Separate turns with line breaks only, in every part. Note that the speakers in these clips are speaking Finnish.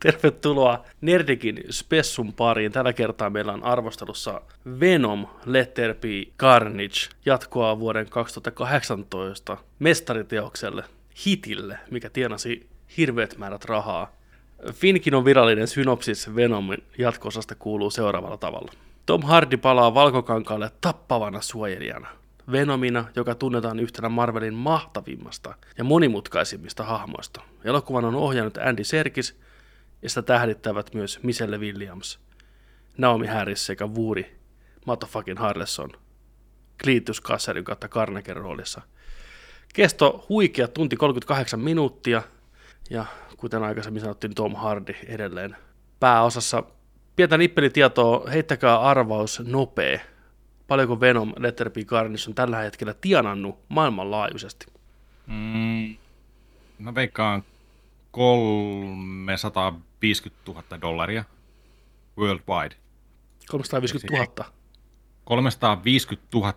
Tervetuloa Nerdikin Spessun pariin. Tällä kertaa meillä on arvostelussa Venom Let There Be Carnage jatkoa vuoden 2018 mestariteokselle, hitille, mikä tienasi hirveät määrät rahaa. Finkin on virallinen synopsis Venomin jatkoosasta kuuluu seuraavalla tavalla. Tom Hardy palaa valkokankaalle tappavana suojelijana. Venomina, joka tunnetaan yhtenä Marvelin mahtavimmasta ja monimutkaisimmista hahmoista. Elokuvan on ohjannut Andy Serkis ja sitä tähdittävät myös Michelle Williams, Naomi Harris sekä Woody Motherfucking Harrelson Cletus Kasserin kautta Carnegen roolissa. Kesto huikea tunti 38 minuuttia ja kuten aikaisemmin sanottiin Tom Hardy edelleen pääosassa. Pientä nippelitietoa, heittäkää arvaus nopea. Paljonko Venom Letterby Carnage on tällä hetkellä tienannut maailmanlaajuisesti?
Mm, mä veikkaan 350 000 dollaria worldwide.
350 000.
350 000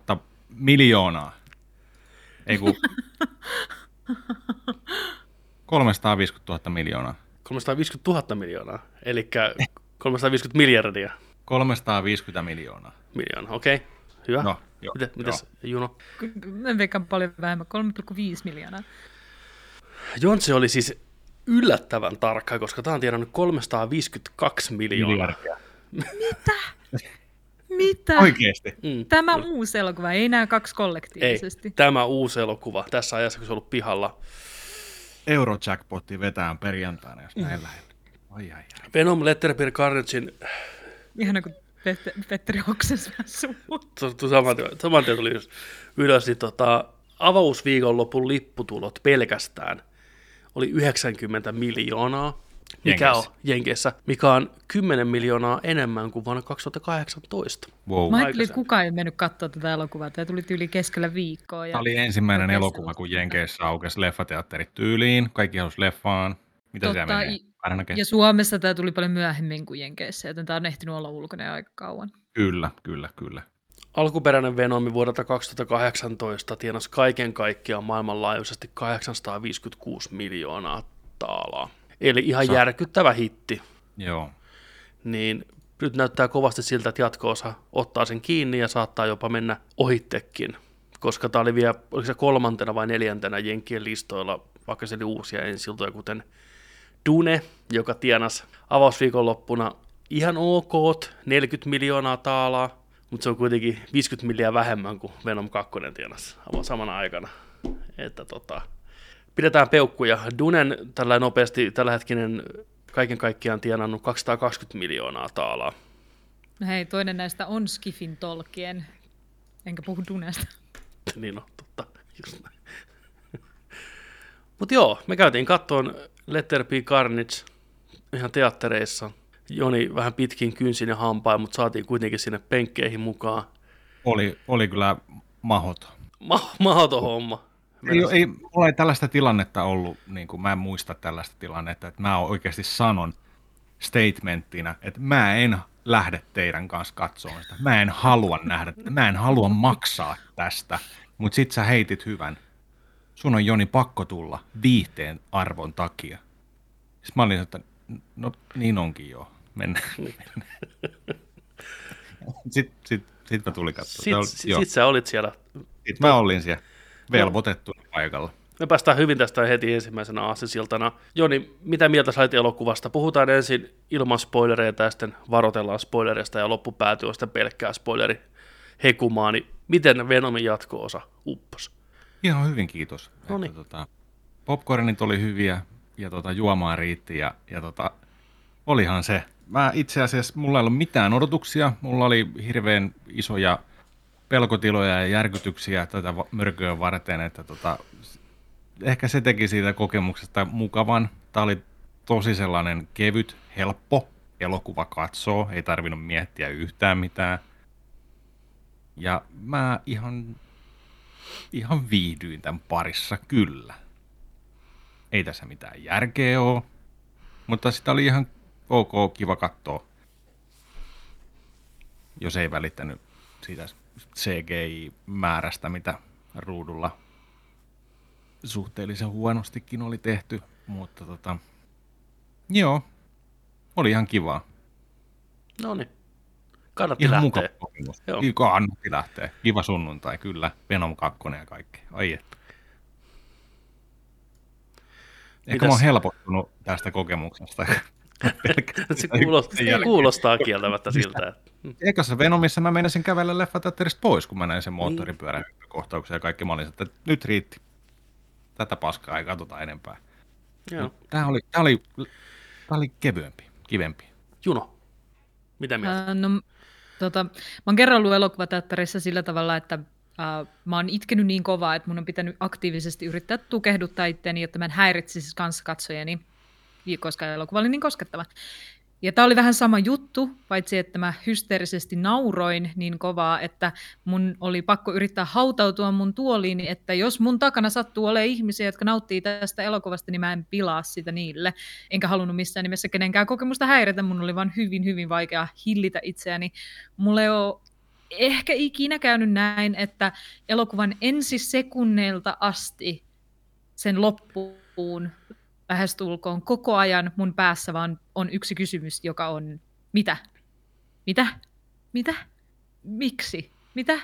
miljoonaa. Ei kun 350 000 miljoonaa.
350 000 miljoonaa, eli 350 miljardia
350 miljoonaa.
miljoonaa, okei. Okay. Hyvä.
No, joo,
Miten, mitäs Juno?
Mä veikkaan paljon vähemmän, 3,5 miljoonaa.
Jontse oli siis yllättävän tarkka, koska tämä on tienannut 352 miljoonaa.
Miljardia.
Mitä?
Oikeesti.
Mm.
Tämä uusi elokuva, ei nämä kaksi
Ei,
kollektiivisesti.
tämä uusi elokuva tässä ajassa, kun se on ollut pihalla.
Eurojackpotti vetään perjantaina, jos näin lähellä. Ai ai ai.
Venom Letterbeer Carnagein
Ihana, kun Pet- Petteri
tu- saman tien, saman tien tuli just ylös, niin tota, avausviikonlopun lipputulot pelkästään oli 90 miljoonaa, mikä
Jenkeissä.
on Jenkeissä, mikä on 10 miljoonaa enemmän kuin vuonna 2018.
Wow.
Mä ajattelin, että kukaan ei mennyt katsoa tätä elokuvaa. Tämä tuli tyyli keskellä viikkoa. Ja...
Tämä oli ensimmäinen elokuva, kun Jenkeissä aukesi leffateatterit tyyliin. Kaikki halusi leffaan. Mitä siellä
Totta,
menee?
i-
Ainakin.
Ja Suomessa tämä tuli paljon myöhemmin kuin Jenkeissä, joten tämä on ehtinyt olla ulkona aika kauan.
Kyllä, kyllä, kyllä.
Alkuperäinen Venomi vuodelta 2018 tienasi kaiken kaikkiaan maailmanlaajuisesti 856 miljoonaa taalaa. Eli ihan
Sa-
järkyttävä hitti.
Joo.
Niin nyt näyttää kovasti siltä, että jatko-osa ottaa sen kiinni ja saattaa jopa mennä ohittekin. Koska tämä oli vielä, oliko se kolmantena vai neljäntenä Jenkkien listoilla, vaikka se oli uusia ensiltoja, kuten Dune, joka tienasi avausviikonloppuna ihan ok, 40 miljoonaa taalaa, mutta se on kuitenkin 50 miljoonaa vähemmän kuin Venom 2 tienasi aivan samana aikana. Että tota, pidetään peukkuja. Dunen tällä nopeasti tällähetkinen kaiken kaikkiaan tienannut 220 miljoonaa taalaa.
No hei, toinen näistä on Skiffin tolkien. Enkä puhu Dunesta.
niin on, totta. Just näin. Mutta joo, me käytiin kattoon Letter Carnage ihan teattereissa. Joni vähän pitkin kynsin ja hampain, mutta saatiin kuitenkin sinne penkkeihin mukaan.
Oli, oli kyllä mahoto.
Ma- mahdoton homma.
Ei, ei, mulla ei tällaista tilannetta ollut, niin kuin mä en muista tällaista tilannetta, että mä oikeasti sanon statementtina, että mä en lähde teidän kanssa katsomaan sitä. Mä en halua nähdä, mä en halua maksaa tästä, mutta sit sä heitit hyvän. Sun on Joni pakko tulla viihteen arvon takia. Sitten mä olin, että no niin onkin joo, mennään. Sitten sit, sit mä tulin katsomaan.
Sitten
Se
sit, sit sä olit siellä.
Sit mä olin siellä velvoitettu paikalla.
Me päästään hyvin tästä heti ensimmäisenä aasisiltana. Joni, mitä mieltä sait elokuvasta? Puhutaan ensin ilman spoilereita ja sitten varoitellaan spoilereista ja loppupääty on sitten pelkkää spoileri hekumaa. Niin miten Venomin jatko-osa uppos?
Ihan hyvin, kiitos. Että, tota, popcornit oli hyviä ja tota, juomaa riitti ja, ja tota, olihan se. Mä itse asiassa, mulla ei ollut mitään odotuksia. Mulla oli hirveän isoja pelkotiloja ja järkytyksiä tätä mörköä varten, että tota, ehkä se teki siitä kokemuksesta mukavan. Tämä oli tosi sellainen kevyt, helppo elokuva katsoo, ei tarvinnut miettiä yhtään mitään. Ja mä ihan ihan viihdyin tämän parissa, kyllä. Ei tässä mitään järkeä ole, mutta sitä oli ihan ok, kiva katsoa. Jos ei välittänyt siitä CGI-määrästä, mitä ruudulla suhteellisen huonostikin oli tehty. Mutta tota, joo, oli ihan kivaa.
No niin. Kannatti
Ihan
lähteä.
mukava kokemus.
Joo.
Kannatti lähteä. Kiva sunnuntai, kyllä. Venom 2 ja kaikki. Ai että. Ehkä
Mitäs-
mä oon helpottunut tästä kokemuksesta.
Se kuulostaa, kuulostaa kieltämättä siltä. Että...
Ekassa Venomissa mä menisin kävellä leffateatterista pois, kun mä näin sen moottoripyörän kohtauksen ja kaikki. Mä olin, että nyt riitti. Tätä paskaa ei katsota enempää.
Joo.
Tää oli, tää oli, tää oli kevyempi, kivempi.
Juno, mitä mieltä?
Ää, no, tota, mä oon kerran ollut elokuvateatterissa sillä tavalla, että ää, mä oon itkenyt niin kovaa, että mun on pitänyt aktiivisesti yrittää tukehduttaa itseäni, jotta mä en häiritsisi kanssakatsojani, koska elokuva oli niin koskettava. Ja tämä oli vähän sama juttu, paitsi että mä hysteerisesti nauroin niin kovaa, että mun oli pakko yrittää hautautua mun tuoliin, että jos mun takana sattuu olemaan ihmisiä, jotka nauttii tästä elokuvasta, niin mä en pilaa sitä niille. Enkä halunnut missään nimessä kenenkään kokemusta häiritä, mun oli vaan hyvin, hyvin vaikea hillitä itseäni. Mulle ole ehkä ikinä käynyt näin, että elokuvan ensisekunneilta asti sen loppuun lähestulkoon koko ajan mun päässä vaan on yksi kysymys, joka on mitä? Mitä? Mitä? Miksi? Mitä?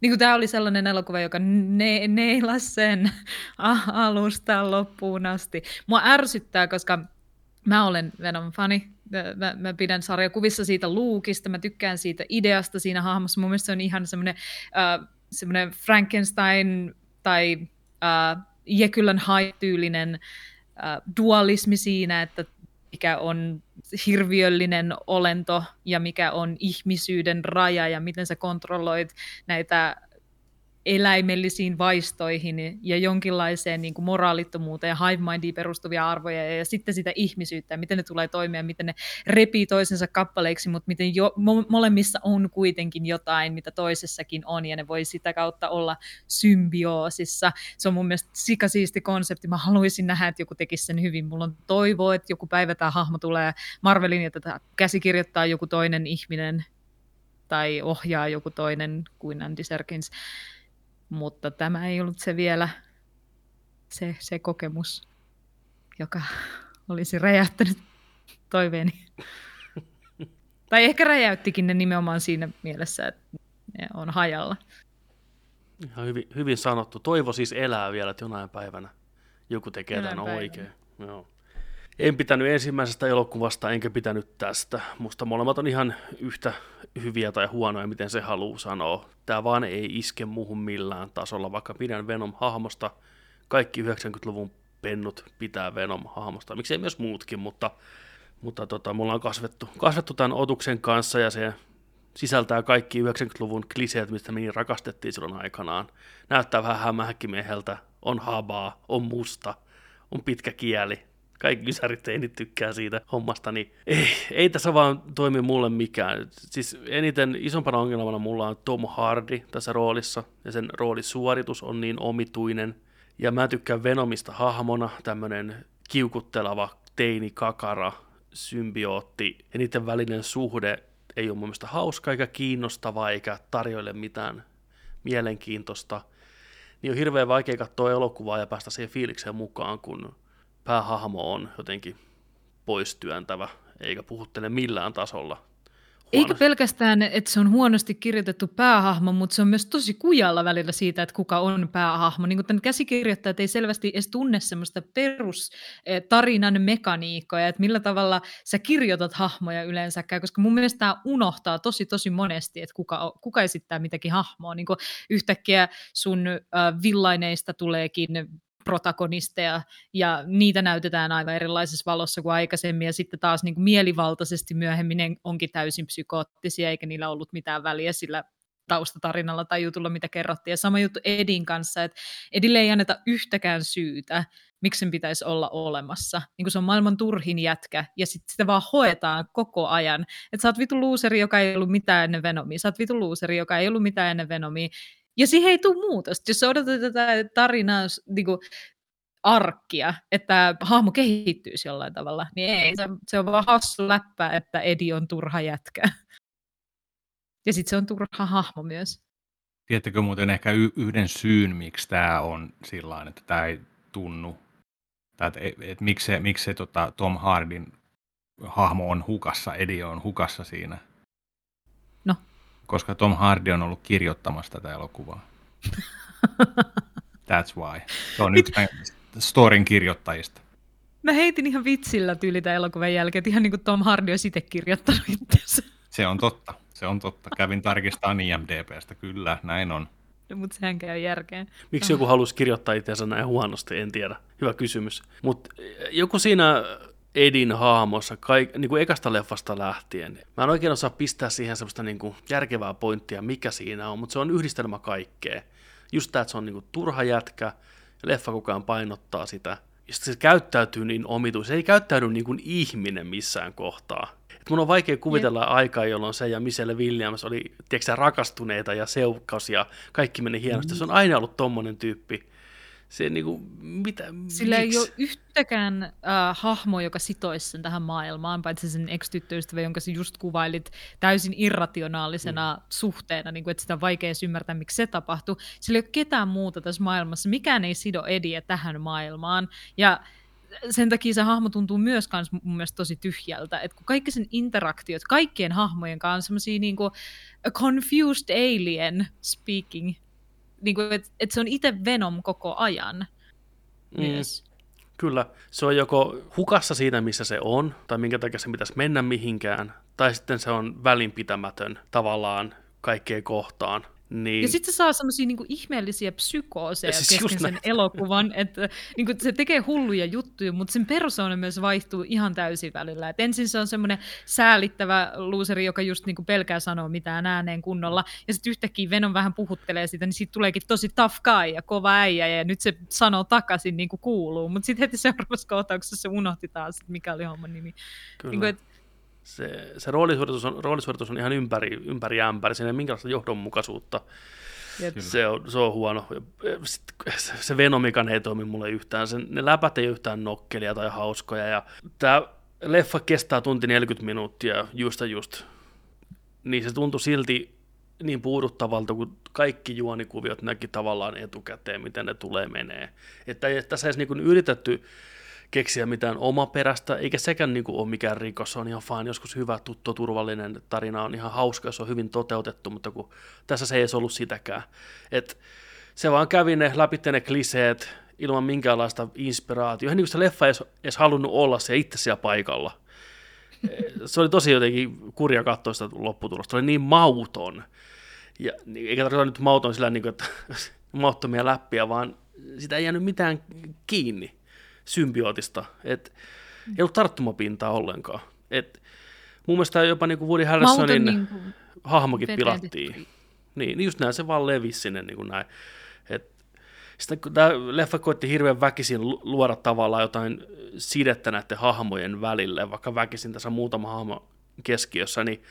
Niin kuin tämä oli sellainen elokuva, joka ne, neilasi sen alusta loppuun asti. Mua ärsyttää, koska mä olen Venom-fani. Mä, mä pidän sarjakuvissa siitä luukista, mä tykkään siitä ideasta siinä hahmossa. Mun mielestä se on ihan semmoinen, äh, semmoinen Frankenstein tai äh, Jekyll and Hyde-tyylinen dualismi siinä, että mikä on hirviöllinen olento ja mikä on ihmisyyden raja ja miten sä kontrolloit näitä eläimellisiin vaistoihin ja jonkinlaiseen niin kuin moraalittomuuteen ja hive mindiin perustuvia arvoja ja sitten sitä ihmisyyttä miten ne tulee toimia, miten ne repii toisensa kappaleiksi, mutta miten jo, mo- molemmissa on kuitenkin jotain, mitä toisessakin on ja ne voi sitä kautta olla symbioosissa. Se on mun mielestä sikasiisti konsepti. Mä haluaisin nähdä, että joku tekisi sen hyvin. Mulla on toivo, että joku päivä tämä hahmo tulee Marvelin ja tätä käsikirjoittaa joku toinen ihminen tai ohjaa joku toinen kuin Andy Serkins mutta tämä ei ollut se vielä se, se kokemus, joka olisi räjäyttänyt toiveeni. tai ehkä räjäyttikin ne nimenomaan siinä mielessä, että ne on hajalla.
Ihan hyvin, hyvin sanottu. Toivo siis elää vielä, että jonain päivänä joku tekee
Jonain
tämän
päivänä.
oikein. Joo. En pitänyt ensimmäisestä elokuvasta, enkä pitänyt tästä. Musta molemmat on ihan yhtä hyviä tai huonoja, miten se haluaa sanoa. Tämä vaan ei iske muuhun millään tasolla, vaikka pidän Venom-hahmosta. Kaikki 90-luvun pennut pitää Venom-hahmosta. Miksei myös muutkin, mutta, mutta tota, mulla on kasvettu, kasvettu tämän otuksen kanssa ja se sisältää kaikki 90-luvun kliseet, mistä me niin rakastettiin silloin aikanaan. Näyttää vähän hämähäkkimieheltä, on habaa, on musta, on pitkä kieli. Kaikki ysäriteinit tykkää siitä hommasta, niin ei, ei tässä vaan toimi mulle mikään. Siis eniten isompana ongelmana mulla on Tom Hardy tässä roolissa, ja sen roolisuoritus on niin omituinen. Ja mä tykkään Venomista hahmona, tämmönen kiukutteleva teini kakara, symbiootti, ja niiden välinen suhde ei ole mun mielestä hauska eikä kiinnostava eikä tarjoile mitään mielenkiintoista, niin on hirveän vaikea katsoa elokuvaa ja päästä siihen fiilikseen mukaan, kun päähahmo on jotenkin poistyöntävä eikä puhuttele millään tasolla.
Eikä
Huonosti.
pelkästään, että se on huonosti kirjoitettu päähahmo, mutta se on myös tosi kujalla välillä siitä, että kuka on päähahmo. Niin kuin tämän käsikirjoittajat ei selvästi edes tunne semmoista perustarinan mekaniikkoja, että millä tavalla sä kirjoitat hahmoja yleensäkään, koska mun mielestä tämä unohtaa tosi tosi monesti, että kuka, kuka esittää mitäkin hahmoa. Niin yhtäkkiä sun äh, villaineista tuleekin protagonisteja, ja niitä näytetään aivan erilaisessa valossa kuin aikaisemmin, ja sitten taas niin kuin mielivaltaisesti myöhemmin ne onkin täysin psykoottisia, eikä niillä ollut mitään väliä sillä taustatarinalla tai jutulla, mitä kerrottiin. Ja sama juttu Edin kanssa, että Edille ei anneta yhtäkään syytä, miksi sen pitäisi olla olemassa. Niin se on maailman turhin jätkä, ja sitten sitä vaan hoetaan koko ajan. Että sä oot vitu luuseri, joka ei ollut mitään ennen Venomia. Sä oot vitu luuseri, joka ei ollut mitään ennen Venomia. Ja siihen ei tule muutosta. Jos odotat tätä tarinaa, niin kuin, arkkia, että hahmo kehittyisi jollain tavalla, niin ei, se, se on vaan hassu läppä, että Edi on turha jätkä. Ja sitten se on turha hahmo myös.
Tiedättekö muuten ehkä y- yhden syyn, miksi tämä on sillä että tämä ei tunnu, tai että et, et, miksi se, miksi se tota, Tom Hardin hahmo on hukassa, Eddie on hukassa siinä. Koska Tom Hardy on ollut kirjoittamassa tätä elokuvaa. That's why. Se on yksi storin kirjoittajista.
Mä heitin ihan vitsillä tyyli tämän elokuvan jälkeen, että ihan niin kuin Tom Hardy olisi itse kirjoittanut itseensä.
Se on totta, se on totta. Kävin tarkistamaan IMDBstä, kyllä, näin on.
No, mutta sehän käy järkeen.
Miksi joku halusi kirjoittaa itseänsä näin huonosti, en tiedä. Hyvä kysymys. Mutta joku siinä Edin haamossa, kaik, niin kuin ekasta leffasta lähtien. Mä en oikein osaa pistää siihen semmoista niin kuin järkevää pointtia, mikä siinä on, mutta se on yhdistelmä kaikkea. Just tämä, että se on niin kuin turha jätkä, ja leffa koko ajan painottaa sitä. Ja se käyttäytyy niin omituisesti. Se ei käyttäydy niin kuin ihminen missään kohtaa. Et mun on vaikea kuvitella Jep. aikaa, jolloin se ja Michelle Williams oli tiedätkö, rakastuneita ja seukkas ja kaikki meni hienosti. Mm. Se on aina ollut tommonen tyyppi se niinku, mitä,
Sillä miksi? ei ole yhtäkään äh, hahmo, joka sitoisi sen tähän maailmaan, paitsi sen ex-tyttöystävä, jonka sä just kuvailit täysin irrationaalisena mm. suhteena, niin kuin, että sitä on vaikea ymmärtää, miksi se tapahtui. Sillä ei ole ketään muuta tässä maailmassa, mikään ei sido Ediä tähän maailmaan, ja sen takia se hahmo tuntuu myös kans mun mielestä tosi tyhjältä, että kun kaikki sen interaktiot kaikkien hahmojen kanssa on semmosia niinku a confused alien speaking niin kuin, että, että se on itse Venom koko ajan mm. myös.
Kyllä, se on joko hukassa siinä, missä se on, tai minkä takia se pitäisi mennä mihinkään, tai sitten se on välinpitämätön tavallaan kaikkeen kohtaan. Niin.
Ja sitten se saa semmoisia niinku ihmeellisiä psykooseja siis kesken sen elokuvan, että niinku, se tekee hulluja juttuja, mutta sen persoona myös vaihtuu ihan täysin välillä. Et ensin se on semmoinen säälittävä luuseri, joka just niinku pelkää sanoa mitään ääneen kunnolla, ja sitten yhtäkkiä Venom vähän puhuttelee sitä, niin siitä tuleekin tosi tough guy ja kova äijä, ja nyt se sanoo takaisin niin kuin kuuluu, mutta sitten heti seuraavassa kohtauksessa se unohti taas, mikä oli homman nimi. Kyllä. Niin kuin, et,
se, se roolisuoritus, on, roolisuoritus on ihan ympäri, ympäri ämpäri, siinä ei minkälaista johdonmukaisuutta. Se on, se on huono. Sitten se Venomikan ei toimi mulle yhtään. Sen, ne läpät ei yhtään nokkelia tai hauskoja. Ja tämä leffa kestää tunti 40 minuuttia just ja just. Niin se tuntui silti niin puuduttavalta, kun kaikki juonikuviot näki tavallaan etukäteen, miten ne tulee menee. Että ei tässä edes niin yritetty keksiä mitään omaperäistä, eikä sekään niin kuin, ole mikään rikos, se on ihan fine, joskus hyvä, tuttu, turvallinen tarina on ihan hauska, se on hyvin toteutettu, mutta kun tässä se ei edes ollut sitäkään. Et se vaan kävi ne läpi ne kliseet ilman minkäänlaista inspiraatiota, ihan niin kuin se leffa ei edes, edes halunnut olla se itse siellä paikalla. Se oli tosi jotenkin kurja katsoa sitä lopputulosta, se oli niin mauton. Ja, eikä tarkoita nyt mauton sillä, niin kuin, että mauttomia läppiä, vaan sitä ei jäänyt mitään kiinni symbiootista, että ei ollut tarttumapintaa ollenkaan. Et mun mielestä jopa niin kuin Woody Harrelsonin niin kuin hahmokin pilattiin. Niin, just näin, se vaan levisi sinne niin kuin näin. Et sitten kun tämä leffa koitti hirveän väkisin luoda tavallaan jotain sidettä näiden hahmojen välille, vaikka väkisin tässä muutama hahmo keskiössä, niin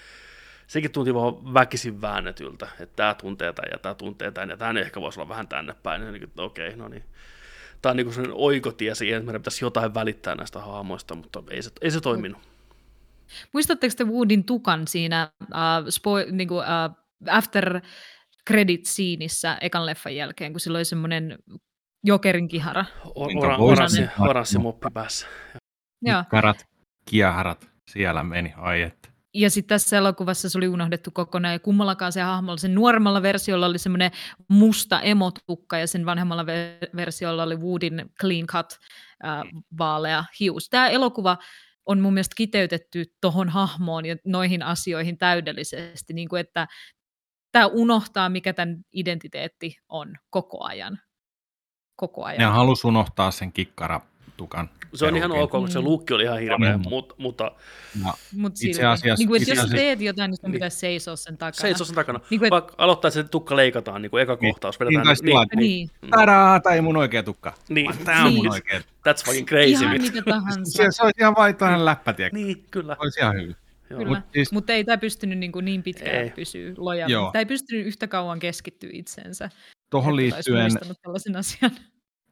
sekin tunti vaan väkisin väännetyltä, että tämä tuntee tämän ja tämä tuntee tämän ja tämä ehkä voisi olla vähän tänne päin. Niin, okei, okay, no niin tämä on niin sellainen oikotie siihen, että meidän pitäisi jotain välittää näistä haamoista, mutta ei se, ei se toiminut.
Muistatteko te Woodin tukan siinä uh, spo- niin kuin, uh, after credit siinissä ekan leffan jälkeen, kun sillä oli semmoinen jokerin kihara?
Ora- oranssi, oranssi moppi päässä.
Karat, kiaharat siellä meni, ai että.
Ja sitten tässä elokuvassa se oli unohdettu kokonaan, ja kummallakaan se hahmolla, sen nuoremmalla versiolla oli semmoinen musta emotukka, ja sen vanhemmalla ve- versiolla oli Woodin clean cut, äh, vaalea hius. Tämä elokuva on mun mielestä kiteytetty tuohon hahmoon ja noihin asioihin täydellisesti, niin kuin että tämä unohtaa, mikä tämän identiteetti on koko ajan. Koko ajan.
Ne halusi unohtaa sen kikkara tukan.
Se on ihan ok, kun se mm. luukki oli ihan hirveä, mm. mutta... mutta
no, Mut itse asiassa... Niin kuin, itse jos asiassa, teet jotain, niin sun niin, pitäisi seisoa sen takana.
Seisoo sen takana. Niin kuin, Vaikka aloittaa, että se tukka leikataan, niin kuin eka niin, kohtaus
vedetään. Niin, niin, niin, niin. Mm. Tadaa, tämä ei mun oikea tukka.
Niin.
Tämä on niin. mun oikea.
That's fucking crazy.
Ihan mitä tahansa. se,
se olisi ihan vain toinen läppä, tiedä.
Niin, kyllä.
Olisi ihan hyvin.
Kyllä, mutta siis... Mut ei tämä pystynyt niin, kuin niin pitkään ei. pysyä lojalla. Tämä ei pystynyt yhtä kauan keskittyä itseensä.
Tuohon liittyen...
tällaisen asian.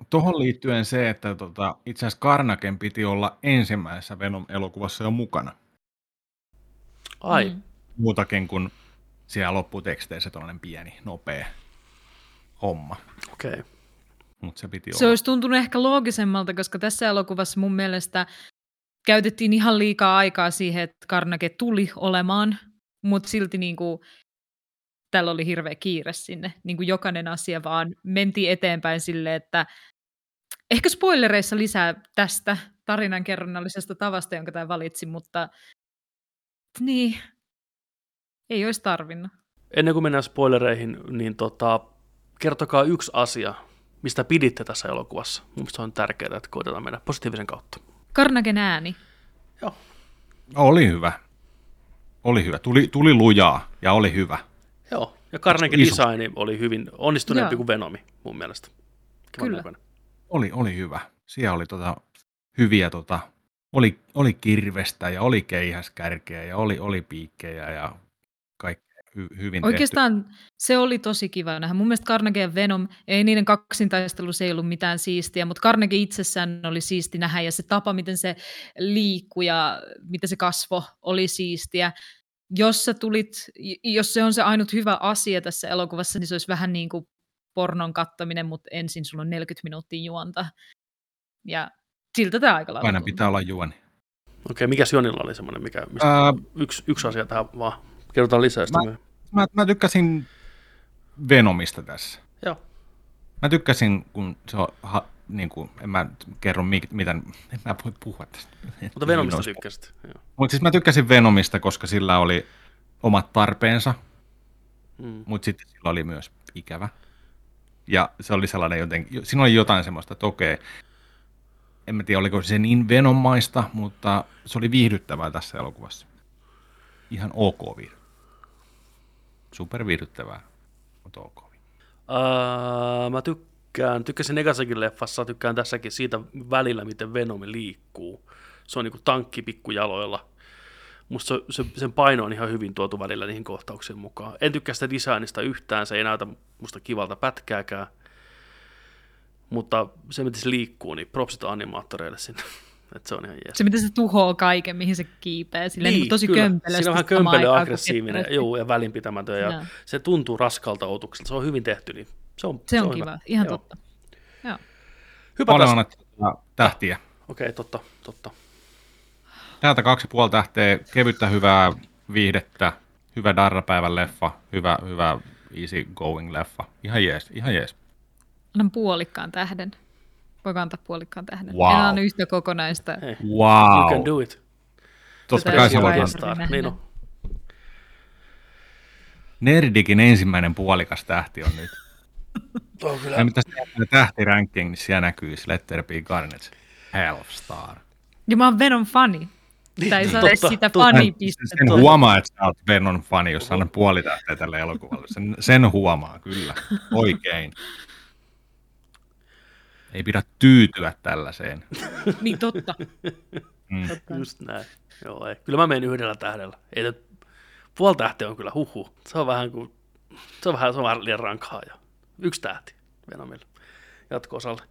Tuohon liittyen se, että tota, itse asiassa Karnaken piti olla ensimmäisessä Venom-elokuvassa jo mukana.
Ai. Mm.
Muutakin kuin siellä lopputeksteissä tällainen pieni, nopea homma.
Okei. Okay.
Mut se piti
se
olla.
olisi tuntunut ehkä loogisemmalta, koska tässä elokuvassa mun mielestä käytettiin ihan liikaa aikaa siihen, että Carnage tuli olemaan, mutta silti niin kuin, tällä oli hirveä kiire sinne. Niin kuin jokainen asia vaan mentiin eteenpäin sille, että ehkä spoilereissa lisää tästä tarinankerronnallisesta tavasta, jonka tämä valitsi, mutta niin, ei olisi tarvinnut.
Ennen kuin mennään spoilereihin, niin tota, kertokaa yksi asia, mistä piditte tässä elokuvassa. Mielestäni on tärkeää, että koitetaan mennä positiivisen kautta.
Karnagen ääni.
Joo.
Oli hyvä. Oli hyvä. Tuli, tuli lujaa ja oli hyvä.
Joo, ja
Iso.
designi oli hyvin onnistuneempi
Joo.
kuin Venomi mun mielestä. Kivan
Kyllä.
Oli, oli hyvä. Siellä oli tota, hyviä, tota, oli, oli kirvestä ja oli keihäskärkeä ja oli, oli piikkejä ja kaikkea hy, hyvin
Oikeastaan se oli tosi kiva nähdä. Mun mielestä Carnegie ja Venom, ei niiden kaksintaistelu se ei ollut mitään siistiä, mutta Carnegie itsessään oli siisti nähdä ja se tapa, miten se liikkui ja miten se kasvo oli siistiä. Jos sä tulit, jos se on se ainut hyvä asia tässä elokuvassa, niin se olisi vähän niin kuin pornon kattaminen, mutta ensin sulla on 40 minuuttia juonta. Ja siltä tämä aika lailla
Aina pitää olla juoni.
Okei, mikä Jonilla oli semmoinen, mikä, mistä,
Ää,
yksi, yksi asia tähän vaan. Kerrotaan lisää sitä
Mä-
myöhemmin.
Mä, mä tykkäsin Venomista tässä.
Joo.
Mä tykkäsin, kun se on, ha, niin kuin, en mä kerro mi- mitä, en mä voi puhua tästä.
Mutta Venomista tykkäsit. Joo.
Mutta siis mä tykkäsin Venomista, koska sillä oli omat tarpeensa,
Mm.
mutta sitten sillä oli myös ikävä. Ja se oli sellainen jotenkin, siinä oli jotain semmoista, että okei, en mä tiedä oliko se niin venomaista, mutta se oli viihdyttävää tässä elokuvassa. Ihan ok viihdyttävää. Super viihdyttävää, mutta ok.
Uh, mä tykkään, tykkäsin Negasakin leffassa, tykkään tässäkin siitä välillä, miten Venomi liikkuu. Se on niinku tankki pikkujaloilla. Musta se, se, sen paino on ihan hyvin tuotu välillä niihin kohtauksiin mukaan. En tykkää sitä designista yhtään, se ei näytä musta kivalta pätkääkään. Mutta se, miten se liikkuu, niin propsit animaattoreille sinne. että se on ihan jees.
Se, miten se tuhoaa kaiken, mihin se kiipee. Silleen niin, niin tosi
kyllä.
kömpelösti.
Siinä on vähän kömpelö aggressiivinen juu, ja välinpitämätön. Ja
Joo.
se tuntuu raskalta otukselta. Se on hyvin tehty, niin se on,
Se on
hyvä.
kiva, ihan
Joo.
totta. Joo.
Hypätään.
Paljon annettu tähtiä.
Okei, totta, totta.
Täältä kaksi ja puoli tähteä, kevyttä hyvää viihdettä, hyvä darrapäivän leffa, hyvä, hyvä easy going leffa. Ihan jees, ihan jees.
Annan puolikkaan tähden. Voiko antaa puolikkaan tähden?
Wow.
En anna yhtä kokonaista.
Hei,
Wow.
you can do it.
Totta kai
nähdä.
Star. Niin on.
Nerdikin ensimmäinen puolikas tähti on nyt.
Tuo on kyllä.
Ja mitä se tähtiranking, niin siellä näkyy Letter B. Garnets. Hellstar.
Ja mä oon Venom fani. Tää ei saa edes
Totta,
sitä fanipistettä.
Sen huomaa, että sä oot Venon fani, jos sä annat puoli tähteä tälle elokuvalle. Sen, sen huomaa kyllä. Oikein. Ei pidä tyytyä tällaiseen.
Niin totta.
Mm.
totta.
Just näin. Joo, ei. Kyllä mä menen yhdellä tähdellä. Ei nyt, puoli tähteä on kyllä huhu. Se on vähän kuin, se on vähän, se on vähän liian rankkaa jo. Yksi tähti Venomille jatko-osalle.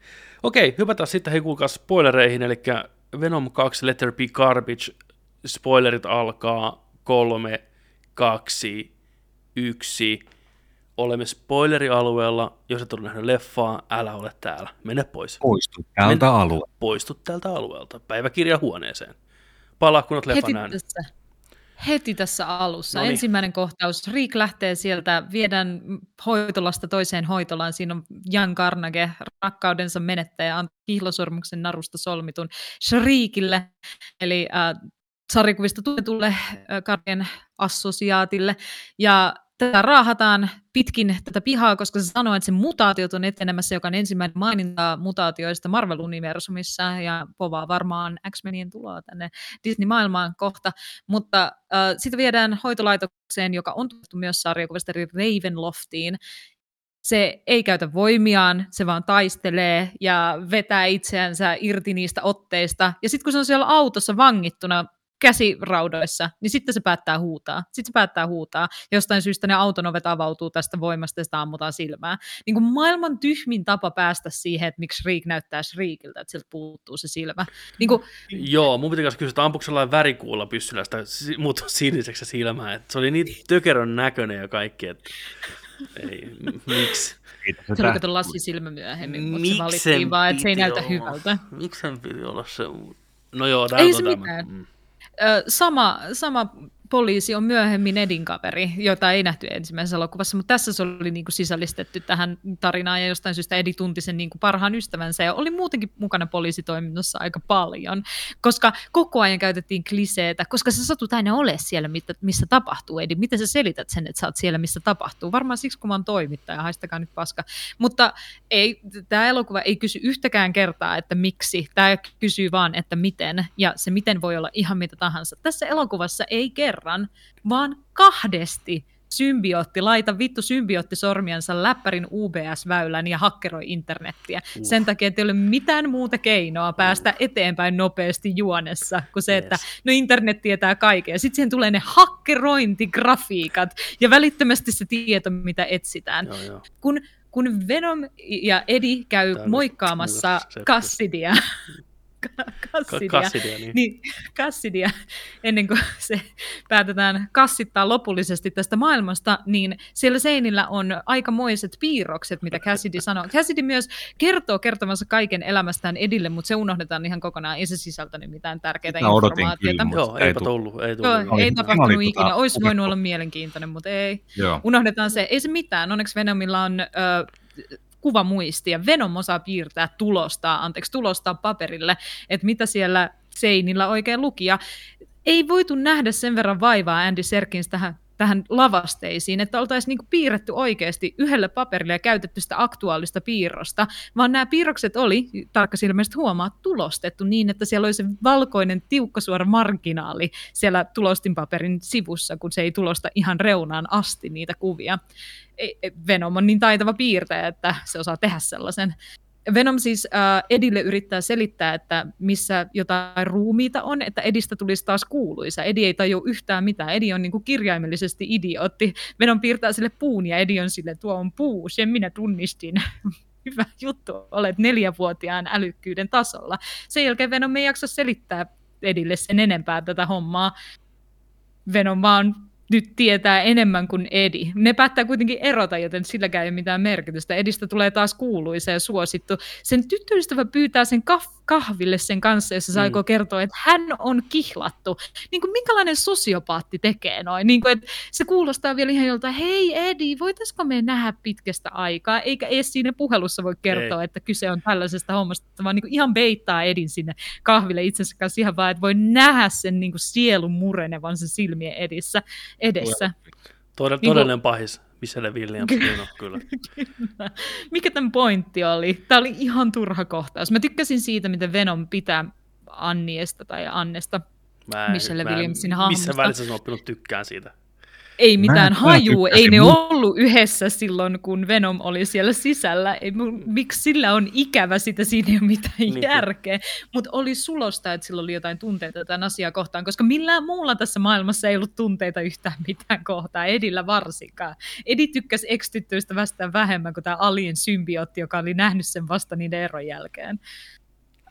Okei, hypätään sitten hei kuulkaa spoilereihin, eli Venom 2 Letter B Garbage, spoilerit alkaa kolme, kaksi, yksi. Olemme spoilerialueella. Jos et ole nähnyt leffaa, älä ole täällä. Mene pois.
Poistu tältä alueelta.
Poistu tältä alueelta. Päiväkirjahuoneeseen. Palaa, kun olet leffan
Heti tässä, alussa.
Noniin.
Ensimmäinen kohtaus. Riik lähtee sieltä, viedään hoitolasta toiseen hoitolaan. Siinä on Jan Carnage, rakkaudensa menettäjä, antaa kihlosormuksen narusta solmitun Shriekille, eli äh, sarjakuvista tunnetulle äh, Guardian assosiaatille. Ja tätä raahataan pitkin tätä pihaa, koska se sanoo, että se mutaatiot on etenemässä, joka on ensimmäinen maininta mutaatioista Marvel-universumissa, ja povaa varmaan X-Menien tuloa tänne Disney-maailmaan kohta, mutta äh, sitä viedään hoitolaitokseen, joka on tunnettu myös sarjakuvasta, Ravenloftiin. Se ei käytä voimiaan, se vaan taistelee ja vetää itseänsä irti niistä otteista. Ja sitten kun se on siellä autossa vangittuna käsiraudoissa, niin sitten se päättää huutaa. Sitten se päättää huutaa. Jostain syystä ne auton ovet avautuu tästä voimasta ja sitä ammutaan silmään. Niin kuin maailman tyhmin tapa päästä siihen, että miksi Shriek näyttää Shriekiltä, että sieltä puuttuu se silmä. Niin kuin,
Joo, mun piti kanssa kysyä, että ampuuko sellainen värikuulla pyssyllä sitä si- muuttua siniseksi se silmää. Että se oli niin tökerön näköinen ja kaikki, että ei, miksi?
se oli kato Lassi silmä myöhemmin, mutta se
Miksen
valittiin vaan, että se ei näytä
olla-
hyvältä.
Miksen piti olla se? No joo, tää
Ei
on
se
tämä.
mitään.
Mm.
Ö, sama, sama poliisi on myöhemmin Edin kaveri, jota ei nähty ensimmäisessä elokuvassa, mutta tässä se oli niin kuin sisällistetty tähän tarinaan ja jostain syystä Edi tunti sen niin kuin parhaan ystävänsä ja oli muutenkin mukana poliisitoiminnassa aika paljon, koska koko ajan käytettiin kliseetä, koska sä satut aina ole siellä, missä tapahtuu, Edi. Miten sä selität sen, että sä oot siellä, missä tapahtuu? Varmaan siksi, kun mä oon toimittaja, haistakaa nyt paska. Mutta ei, tämä elokuva ei kysy yhtäkään kertaa, että miksi. Tämä kysyy vaan, että miten. Ja se miten voi olla ihan mitä tahansa. Tässä elokuvassa ei kerran, vaan kahdesti symbiootti, laita vittu symbiootti sormiansa läppärin UBS-väylän ja hakkeroi internettiä.
Uh.
Sen takia, että ei ole mitään muuta keinoa päästä eteenpäin nopeasti juonessa kuin se, että
Yes.
no internet tietää kaiken. Sitten siihen tulee ne hakkerointigrafiikat ja välittömästi se tieto, mitä etsitään
Joo, joo.
kun, kun Venom ja Eddie käy
Tää on
moikkaamassa Cassidia,
Kassidia, niin.
niin Cassidia, ennen kuin se päätetään kassittaa lopullisesti tästä maailmasta, niin siellä seinillä on aikamoiset piirrokset, mitä Cassidy sanoo. Cassidy myös kertoo kertomansa kaiken elämästään Edille, mutta se unohdetaan ihan kokonaan, ei se sisältänyt mitään tärkeää
Sitä
informaatiota.
kyllä, mutta
Joo,
ei
eipä
tullut.
Ei
Joo,
tullut.
Ei tapahtunut
tota
ikinä. Olisi
hukattu.
voinut olla mielenkiintoinen, mutta ei
Joo.
unohdetaan se. Ei se mitään. Onneksi Venomilla on ö, kuvamuisti ja Venom osaa piirtää tulostaa, anteeksi, tulostaa paperille, että mitä siellä seinillä oikein luki. Ja ei voitu nähdä sen verran vaivaa Andy Serkins tähän, tähän lavasteisiin, että oltaisiin niinku piirretty oikeasti yhdelle paperille ja käytetty sitä aktuaalista piirrosta, vaan nämä piirrokset oli, tarkkasilmäisesti huomaa, tulostettu niin, että siellä oli se valkoinen tiukkasuora marginaali siellä tulostinpaperin sivussa, kun se ei tulosta ihan reunaan asti niitä kuvia. Ei- ei- Venom on niin taitava piirtäjä, että se osaa tehdä sellaisen. Venom siis äh, Edille yrittää selittää, että missä jotain ruumiita on, että Edistä tulisi taas kuuluisa. Edi ei tajua yhtään mitään. Edi on niin kuin kirjaimellisesti idiootti. Venom piirtää sille puun ja Edi on sille, tuo on puu, sen minä tunnistin. Hyvä juttu, olet neljävuotiaan älykkyyden tasolla. Sen jälkeen Venom ei jaksa selittää Edille sen enempää tätä hommaa. Venom vaan nyt tietää enemmän kuin Edi. Ne päättää kuitenkin erota, joten silläkään ei ole mitään merkitystä. Edistä tulee taas kuuluisa ja suosittu. Sen tyttöystävä pyytää sen kaf- kahville sen kanssa, jossa se
Mm.
aikoo kertoa, että hän on kihlattu. Niin kuin minkälainen sosiopaatti tekee noin? Niin kuin, että se kuulostaa vielä ihan joltain, hei Edi, voitaisiko me nähdä pitkästä aikaa? Eikä edes siinä puhelussa voi kertoa,
Ei.
että kyse on tällaisesta hommasta, vaan niin kuin ihan beittaa Edin sinne kahville itsensä kanssa ihan vaan, että voi nähdä sen niin kuin sielun murenevan sen silmien edissä, edessä.
Todell-
Niinku-
todellinen pahis. Michelle Williams, niin on kyllä.
Mikä tämän pointti oli? Tämä oli ihan turha kohtaus. Mä tykkäsin siitä, miten Venom pitää Anniesta tai Annesta.
Mä en,
Michelle
mä en-
Williamsin
Missä
hahmosta.
välissä mä oon oppinut tykkään siitä?
Ei mitään
mä
hajuu, ei ne
mut-
ollut yhdessä silloin, kun Venom oli siellä sisällä. Ei, mu- miksi sillä on ikävä sitä, siinä ei ole mitään
Niinpä.
järkeä. Mutta oli sulosta, että sillä oli jotain tunteita tämän asiaa kohtaan, koska millään muulla tässä maailmassa ei ollut tunteita yhtään mitään kohtaa, Edillä varsinkaan. Edi tykkäsi ex-tyttöistä vastaan vähemmän kuin tämä alien symbiootti, joka oli nähnyt sen vasta niiden eron jälkeen.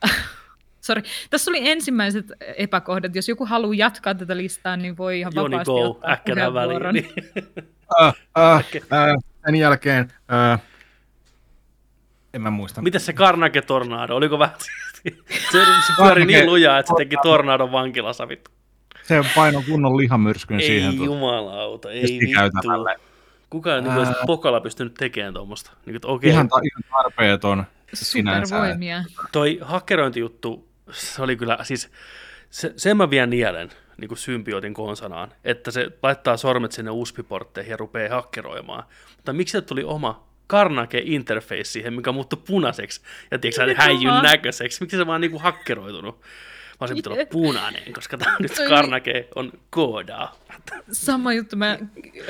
Sorry. Tässä oli ensimmäiset epäkohdat. Jos joku haluaa jatkaa tätä listaa, niin voi ihan
Joni
vapaasti
go,
ottaa
äkkänä väliin. Niin.
Äh, äh, äh, sen jälkeen, äh, en mä muista.
Miten se Carnage Tornado? Oliko vähän... se, se pyöri niin lujaa, että se teki tornadon vankilassa vittu.
Se paino kunnon lihamyrskyn
Ei
siihen. tuota.
jumalauta, ei vittu. Kukaan ei
Ää.
äh. pokalla pystynyt tekemään tuommoista. Niin, okei,
Ihan, ta- ihan tarpeeton sinänsä.
Supervoimia.
toi hakkerointijuttu, se oli kyllä, siis se, sen mä vien nielen niin kuin symbiootin konsanaan, että se laittaa sormet sinne USB-portteihin ja rupeaa hakkeroimaan. Mutta miksi se tuli oma Carnage interface siihen, mikä muuttui punaiseksi ja tiedätkö, häijyn näköiseksi? Miksi se vaan niin kuin hakkeroitunut? Vaan se pitää olla punainen, koska tämä nyt
Toi-
Carnage on koodaa.
Sama juttu. Mä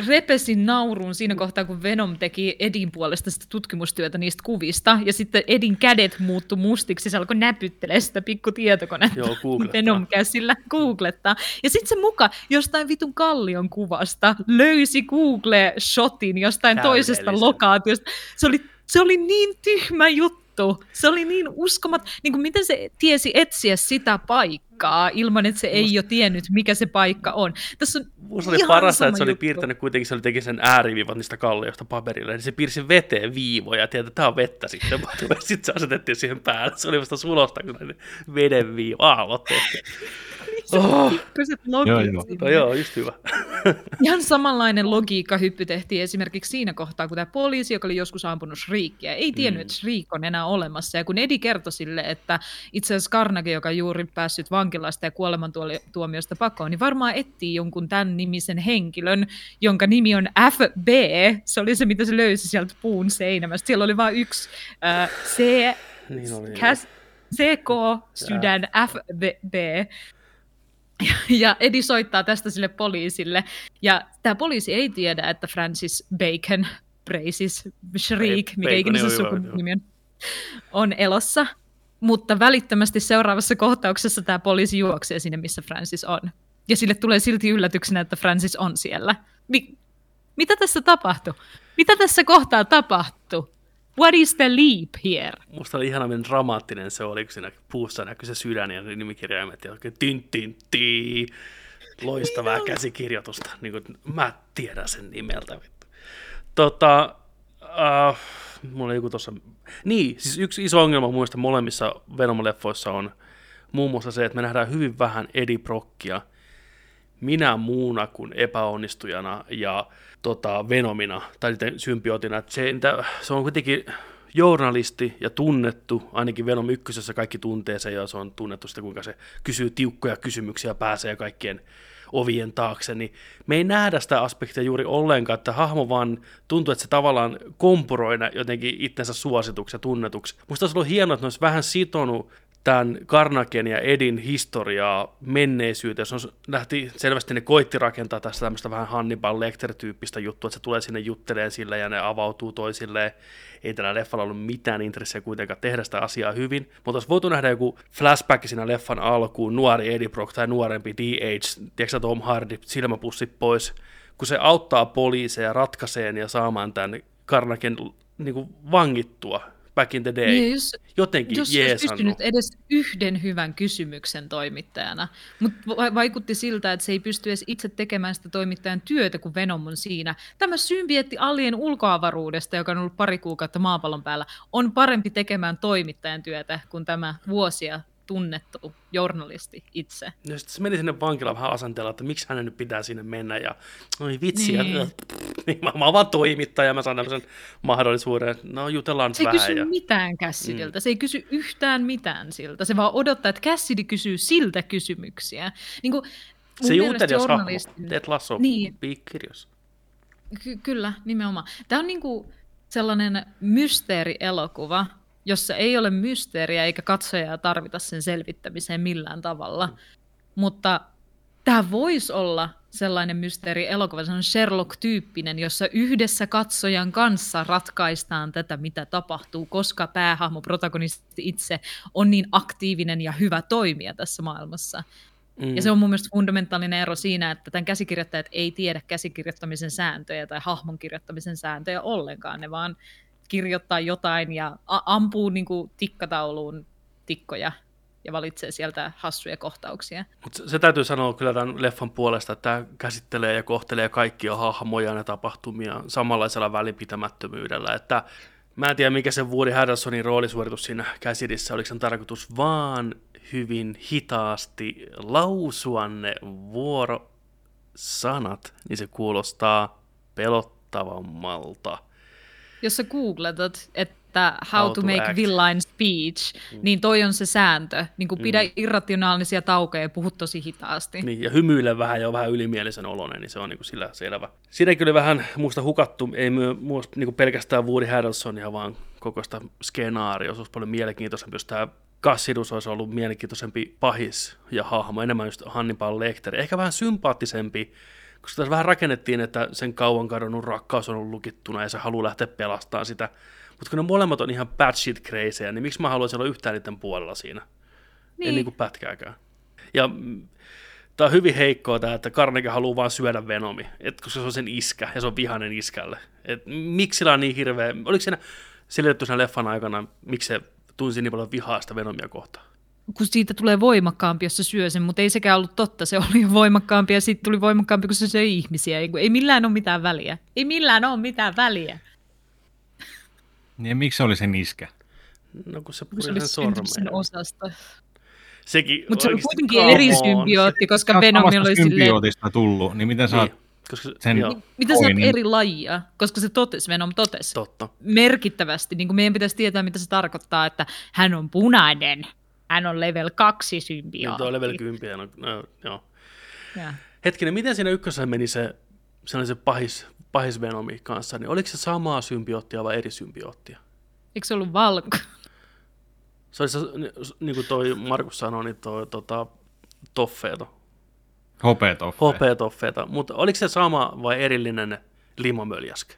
repesin nauruun siinä kohtaa, kun Venom teki Edin puolesta sitä tutkimustyötä niistä kuvista, ja sitten Edin kädet muuttu mustiksi, se alkoi näpyttelee sitä pikku tietokonetta
Joo.
Venom käsillä googlettaa. Ja sitten se muka jostain vitun kallion kuvasta löysi Google-shotin jostain toisesta lokaatiosta. Se oli, se oli niin tyhmä juttu. Se oli niin uskomat, niin kuin miten se tiesi etsiä sitä paikkaa. ilman, että se ei jo tiennyt, mikä se paikka on. Tässä on
Musta oli parasta, että se oli
juttu.
piirtänyt kuitenkin, se oli teki sen ääriviivat niistä kallioista paperille, niin se piirsi veteen viivoja, ja tiedät, että tämä on vettä sitten, sitten se asetettiin siihen päälle, se oli vasta sulosta, kun veden viiva, tehtiin. Oh,
Pikkuset
Joo,
logit
joo.
no joo, just hyvä.
Ihan samanlainen logiikkahyppy tehtiin esimerkiksi siinä kohtaa, kun tämä poliisi, joka oli joskus ampunut Shriikia, ei tiennyt,
Mm.
että Shriek on enää olemassa. Ja kun Edi kertoi sille, että itse asiassa Carnegie, joka juuri päässyt vankilasta ja kuolemantuomiosta pakoon, niin varmaan etsii jonkun tämän nimisen henkilön, jonka nimi on FB. Se oli se, mitä se löysi sieltä puun seinämästä. Siellä oli vain yksi äh, C,
Niin oli.
Käs, CK, sydän, FB. Ja Edi soittaa tästä sille poliisille. Ja tämä poliisi ei tiedä, että Francis Bacon, Braces, Shriek, mikä ikinä se sukunimi on, on elossa. Mutta välittömästi seuraavassa kohtauksessa tämä poliisi juoksee sinne, missä Francis on. Ja sille tulee silti yllätyksenä, että Francis on siellä. Mi- mitä tässä tapahtui? Mitä tässä kohtaa tapahtui? What is the leap here?
Musta oli ihana, miten dramaattinen se oli, kun siinä puussa näkyi se sydän ja nimikirjaimet ja oikein tin, tin, tii. Loistavaa käsikirjoitusta. Niin kuin, mä tiedän sen nimeltä. Tota, uh, mulla oli joku tossa... Niin, siis yksi iso ongelma muista molemmissa Venom-leffoissa on muun muassa se, että me nähdään hyvin vähän Eddie Brockia minä muuna kuin epäonnistujana ja tota, Venomina tai sitten symbiootina. Että Se, se on kuitenkin journalisti ja tunnettu, ainakin Venom ykkösessä kaikki tuntee sen ja se on tunnettu sitä, kuinka se kysyy tiukkoja kysymyksiä pääsee kaikkien ovien taakse, niin me ei nähdä sitä aspektia juuri ollenkaan, että hahmo vaan tuntuu, että se tavallaan kompuroi nä- jotenkin itsensä suosituksi ja tunnetuksi. Musta olisi ollut hienoa, että ne olisi vähän sitonut tämän Karnaken ja Edin historiaa menneisyyteen. Se on, lähti selvästi, ne koitti rakentaa tässä tämmöistä vähän Hannibal Lecter-tyyppistä juttua, että se tulee sinne jutteleen sille ja ne avautuu toisilleen. Ei tällä leffalla ollut mitään intressiä kuitenkaan tehdä sitä asiaa hyvin, mutta olisi voitu nähdä joku flashback siinä leffan alkuun, nuori Eddie Brock tai nuorempi D.H., tiedätkö Tom Hardy, silmäpussit pois, kun se auttaa poliiseja ratkaiseen ja saamaan tämän Karnaken niin kuin vangittua back in the day.
Niin, jos,
Jotenkin
jos olisi
jeesannut.
pystynyt edes yhden hyvän kysymyksen toimittajana, mutta vaikutti siltä, että se ei pysty edes itse tekemään sitä toimittajan työtä, kun Venom on siinä. Tämä symbietti alien ulkoavaruudesta, joka on ollut pari kuukautta maapallon päällä, on parempi tekemään toimittajan työtä kuin tämä vuosia tunnettu journalisti itse.
Ja sitten se meni sinne vankilaan vähän asenteella, että miksi hänen nyt pitää sinne mennä, ja oi vitsi,
Niin.
ja, niin mä, mä oon vaan toimittaja, mä saan tämmöisen mahdollisuuden, että no jutellaan
Se ei
vähän.
kysy
Ja,
mitään Cassidiltä, se ei kysy yhtään mitään siltä. Se vaan odottaa, että Cassidy kysyy siltä kysymyksiä. Niin kuin,
se
mielestä
juutelias hahmo, Ted Lasso,
Niin.
piikkirjos.
Ky- kyllä, nimenomaan. Tämä on niinku sellainen mysteerielokuva, jossa ei ole mysteeriä eikä katsojaa tarvita sen selvittämiseen millään tavalla. Mutta tämä voisi olla sellainen mysteerielokuva, se on Sherlock-tyyppinen, jossa yhdessä katsojan kanssa ratkaistaan tätä, mitä tapahtuu, koska päähahmo, protagonisti itse on niin aktiivinen ja hyvä toimija tässä maailmassa.
Mm.
Ja se on mun mielestä fundamentaalinen ero siinä, että tämän käsikirjoittajat ei tiedä käsikirjoittamisen sääntöjä tai hahmon kirjoittamisen sääntöjä ollenkaan. Ne vaan kirjoittaa jotain ja a- ampuu niin kuin tikkatauluun tikkoja ja valitsee sieltä hassuja kohtauksia.
Mut se, se täytyy sanoa kyllä tämän leffan puolesta, että tämä käsittelee ja kohtelee kaikkia hahmoja ja tapahtumia samanlaisella välinpitämättömyydellä, että mä en tiedä mikä se Woody Harrelsonin roolisuoritus siinä käsidissä, oliko sen tarkoitus vaan hyvin hitaasti lausua ne vuorosanat, niin se kuulostaa pelottavammalta.
Jos sä googletat, että how,
How
to
to
make
act.
villain speech, niin toi on se sääntö. Niin kuin pidä irrationaalisia taukoja ja puhu tosi hitaasti.
Niin, ja hymyile vähän ja on vähän ylimielisen oloinen, niin se on niin kuin sillä selvä. Siinäkin oli vähän muista hukattu, ei myö, muista niin kuin pelkästään Woody Harrelsonia, vaan koko sitä skenaario. Se olisi paljon mielenkiintoisempi, jos tämä Cassidus olisi ollut mielenkiintoisempi pahis ja hahmo, enemmän just Hannibal Lecter. Ehkä vähän sympaattisempi, koska tässä vähän rakennettiin, että sen kauan kadonnut rakkaus on ollut lukittuna ja se haluaa lähteä pelastamaan sitä. Mutta kun ne molemmat on ihan batshit crazyä, niin miksi mä haluaisin olla yhtään niiden puolella siinä? Niin. En
Niin.
niinku pätkääkään. Ja tämä on hyvin heikkoa tämä, että Carnegie haluaa vaan syödä Venomi, et, koska se on sen iskä ja se on vihainen iskälle. Et, miksi sillä on niin hirveä, oliko siinä selitetty sen leffan aikana, miksi se tunsi niin paljon vihaa sitä Venomia kohtaan?
Kun siitä tulee voimakkaampi, jos se syö sen, mutta ei sekään ollut totta. Se oli jo voimakkaampi ja sitten tuli voimakkaampi, kun se söi ihmisiä. Ei, ei millään ole mitään väliä. Ei millään ole mitään väliä.
Niin miksi se oli se niskä?
No kun se
se
puri sen
sen
sormeen.
osasta.
Sekin
Mutta se oli kuitenkin eri
on.
symbiootti, koska Venom oli silleen,
tullut, niin miten sä
Niin,
oot
koska
sen-
joo,
mitä oot
niin.
eri lajia, koska se totesi, Venom totesi.
totta.
merkittävästi. Niin kuin meidän pitäisi tietää, mitä se tarkoittaa, että hän on punainen. Hän on level 2
Niin
symbiootti.
tuo level 10, no, no, joo.
Ja.
Hetkinen, miten siinä ykkösessä meni se, se, oli se pahis, pahis Venomi kanssa, niin oliko se samaa symbioottia vai eri symbioottia?
Eikö se ollut valko?
Se oli se, niin kuin toi Markus sanoi, niin toi tota, toffeeta,
hopeetoffe?
HP-toffeeta, mutta oliko se sama vai erillinen limamöljäske?